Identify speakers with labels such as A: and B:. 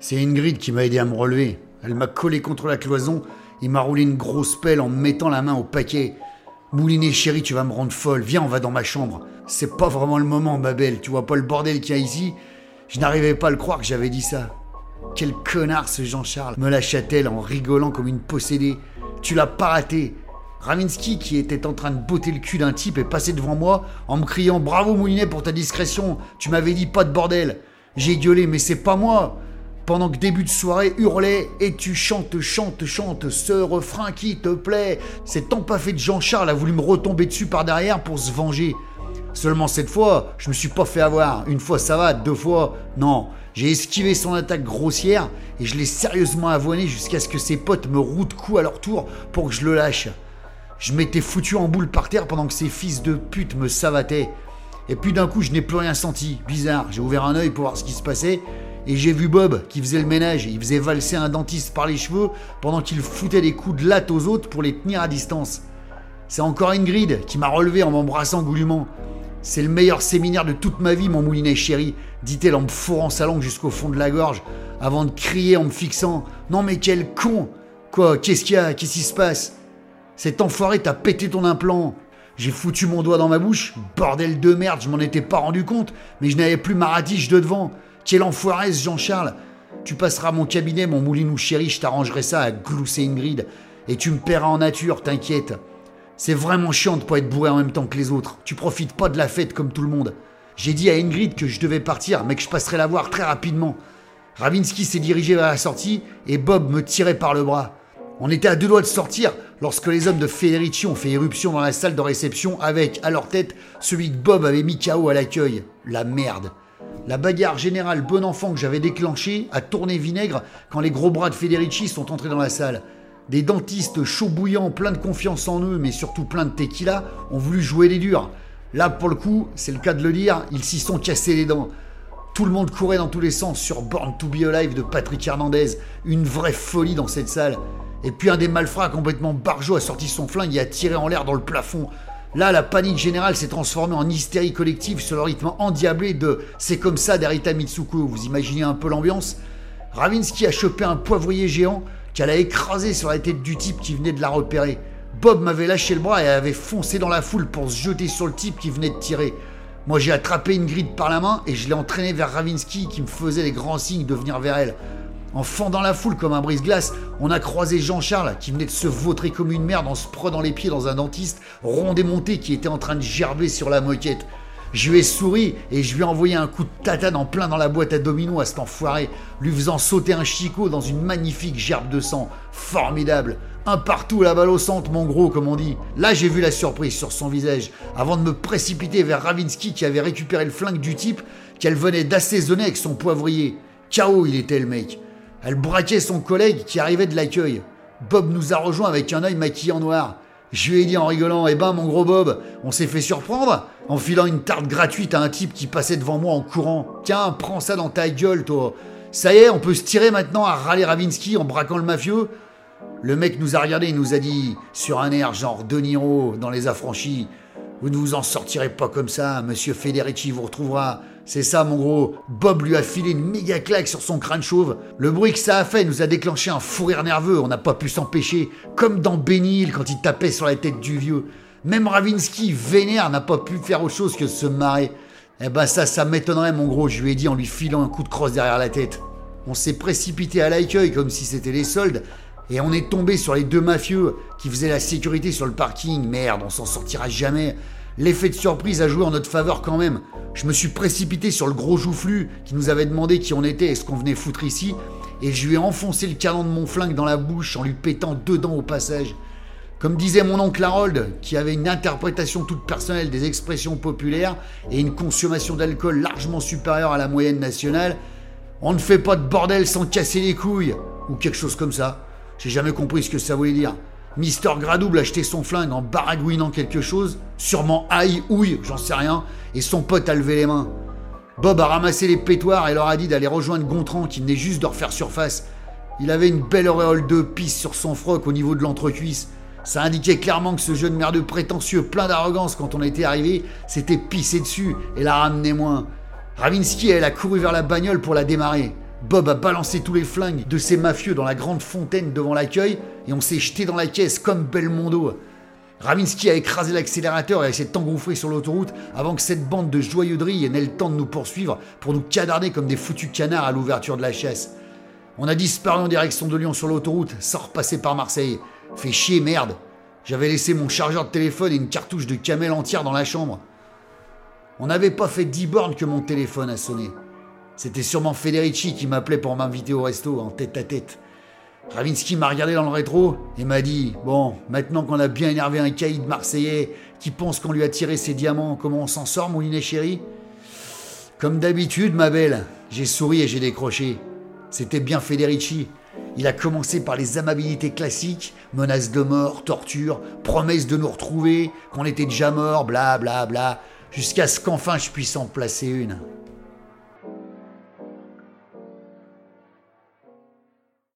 A: C'est Ingrid qui m'a aidé à me relever. Elle m'a collé contre la cloison et m'a roulé une grosse pelle en me mettant la main au paquet. Moulinet chérie, tu vas me rendre folle. Viens, on va dans ma chambre. C'est pas vraiment le moment, ma belle. Tu vois pas le bordel qu'il y a ici? Je n'arrivais pas à le croire que j'avais dit ça. Quel connard ce Jean-Charles me lâcha-t-elle en rigolant comme une possédée. Tu l'as pas raté. Ravinsky, qui était en train de botter le cul d'un type, est passé devant moi en me criant Bravo Moulinet pour ta discrétion, tu m'avais dit pas de bordel. J'ai gueulé, mais c'est pas moi. Pendant que début de soirée hurlait Et tu chantes, chantes, chantes ce refrain qui te plaît. Cet empaffé de Jean-Charles a voulu me retomber dessus par derrière pour se venger. Seulement cette fois, je me suis pas fait avoir. Une fois ça va, deux fois, non. J'ai esquivé son attaque grossière et je l'ai sérieusement avoiné jusqu'à ce que ses potes me routent coup à leur tour pour que je le lâche. Je m'étais foutu en boule par terre pendant que ces fils de pute me savataient. Et puis d'un coup, je n'ai plus rien senti. Bizarre, j'ai ouvert un œil pour voir ce qui se passait. Et j'ai vu Bob qui faisait le ménage. Il faisait valser un dentiste par les cheveux pendant qu'il foutait des coups de latte aux autres pour les tenir à distance. C'est encore Ingrid qui m'a relevé en m'embrassant goulûment. C'est le meilleur séminaire de toute ma vie, mon moulinet chéri, dit-elle en me fourrant sa langue jusqu'au fond de la gorge, avant de crier en me fixant Non mais quel con Quoi Qu'est-ce qu'il y a? Qu'est-ce qui se passe? Cet enfoiré t'a pété ton implant J'ai foutu mon doigt dans ma bouche, bordel de merde, je m'en étais pas rendu compte, mais je n'avais plus ma ratiche de devant. Quel enfoiré ce Jean-Charles Tu passeras à mon cabinet, mon moulinou chéri, je t'arrangerai ça à glousser Ingrid, et tu me paieras en nature, t'inquiète. C'est vraiment chiant de pas être bourré en même temps que les autres. Tu profites pas de la fête comme tout le monde. J'ai dit à Ingrid que je devais partir, mais que je passerais la voir très rapidement. Ravinsky s'est dirigé vers la sortie et Bob me tirait par le bras. On était à deux doigts de sortir lorsque les hommes de Federici ont fait éruption dans la salle de réception avec, à leur tête, celui que Bob avait mis KO à l'accueil. La merde. La bagarre générale bon enfant que j'avais déclenchée a tourné vinaigre quand les gros bras de Federici sont entrés dans la salle. Des dentistes chauds bouillants, pleins de confiance en eux, mais surtout pleins de tequila, ont voulu jouer les durs. Là, pour le coup, c'est le cas de le dire, ils s'y sont cassés les dents. Tout le monde courait dans tous les sens sur Born to Be Alive de Patrick Hernandez. Une vraie folie dans cette salle. Et puis un des malfrats complètement barjot a sorti son flingue et a tiré en l'air dans le plafond. Là, la panique générale s'est transformée en hystérie collective sur le rythme endiablé de C'est comme ça d'Arita Mitsuko. Vous imaginez un peu l'ambiance? Ravinsky a chopé un poivrier géant qu'elle a écrasé sur la tête du type qui venait de la repérer. Bob m'avait lâché le bras et avait foncé dans la foule pour se jeter sur le type qui venait de tirer. Moi j'ai attrapé une grille par la main et je l'ai entraîné vers Ravinsky qui me faisait les grands signes de venir vers elle. En fendant la foule comme un brise-glace, on a croisé Jean-Charles qui venait de se vautrer comme une merde en se prenant les pieds dans un dentiste rond démonté qui était en train de gerber sur la moquette. Je lui ai souri et je lui ai envoyé un coup de tatane en plein dans la boîte à domino à cet enfoiré, lui faisant sauter un chicot dans une magnifique gerbe de sang. Formidable Un partout la balle au centre, mon gros, comme on dit. Là, j'ai vu la surprise sur son visage, avant de me précipiter vers Ravinsky qui avait récupéré le flingue du type qu'elle venait d'assaisonner avec son poivrier. Chaos, il était le mec. Elle braquait son collègue qui arrivait de l'accueil. Bob nous a rejoint avec un œil maquillé en noir. Je lui ai dit en rigolant, eh ben mon gros Bob, on s'est fait surprendre en filant une tarte gratuite à un type qui passait devant moi en courant. Tiens, prends ça dans ta gueule, toi. Ça y est, on peut se tirer maintenant à râler Ravinsky en braquant le mafieux Le mec nous a regardé et nous a dit, sur un air genre De Niro dans Les Affranchis, vous ne vous en sortirez pas comme ça, monsieur Federici vous retrouvera. C'est ça, mon gros. Bob lui a filé une méga claque sur son crâne chauve. Le bruit que ça a fait nous a déclenché un fou rire nerveux. On n'a pas pu s'empêcher. Comme dans Benny quand il tapait sur la tête du vieux. Même Ravinsky, vénère, n'a pas pu faire autre chose que se marrer. Eh ben ça, ça m'étonnerait, mon gros, je lui ai dit en lui filant un coup de crosse derrière la tête. On s'est précipité à l'accueil comme si c'était les soldes, et on est tombé sur les deux mafieux qui faisaient la sécurité sur le parking. Merde, on s'en sortira jamais. L'effet de surprise a joué en notre faveur quand même. Je me suis précipité sur le gros joufflu qui nous avait demandé qui on était et ce qu'on venait foutre ici, et je lui ai enfoncé le canon de mon flingue dans la bouche en lui pétant deux dents au passage. Comme disait mon oncle Harold, qui avait une interprétation toute personnelle des expressions populaires et une consommation d'alcool largement supérieure à la moyenne nationale, on ne fait pas de bordel sans casser les couilles, ou quelque chose comme ça. J'ai jamais compris ce que ça voulait dire. Mister Gradouble a acheté son flingue en baragouinant quelque chose, sûrement aïe, ouille, j'en sais rien, et son pote a levé les mains. Bob a ramassé les pétoires et leur a dit d'aller rejoindre Gontran qui venait juste de refaire surface. Il avait une belle auréole de pisse sur son froc au niveau de l'entrecuisse. Ça indiquait clairement que ce jeune merdeux prétentieux, plein d'arrogance quand on était arrivé, s'était pissé dessus et l'a ramené moins. Ravinsky, elle a couru vers la bagnole pour la démarrer. Bob a balancé tous les flingues de ces mafieux dans la grande fontaine devant l'accueil et on s'est jeté dans la caisse comme Belmondo. Ravinsky a écrasé l'accélérateur et s'est engouffré sur l'autoroute avant que cette bande de joyeuderies n'ait le temps de nous poursuivre pour nous cadarner comme des foutus canards à l'ouverture de la chasse. On a disparu en direction de Lyon sur l'autoroute sans repasser par Marseille. Fait chier, merde. J'avais laissé mon chargeur de téléphone et une cartouche de camel entière dans la chambre. On n'avait pas fait 10 bornes que mon téléphone a sonné. C'était sûrement Federici qui m'appelait pour m'inviter au resto en tête à tête. Ravinsky m'a regardé dans le rétro et m'a dit Bon, maintenant qu'on a bien énervé un caïd marseillais qui pense qu'on lui a tiré ses diamants, comment on s'en sort, moulinet chéri? Comme d'habitude, ma belle, j'ai souri et j'ai décroché. C'était bien Federici. Il a commencé par les amabilités classiques menaces de mort, torture, promesses de nous retrouver, qu'on était déjà mort, bla bla bla, jusqu'à ce qu'enfin je puisse en placer une.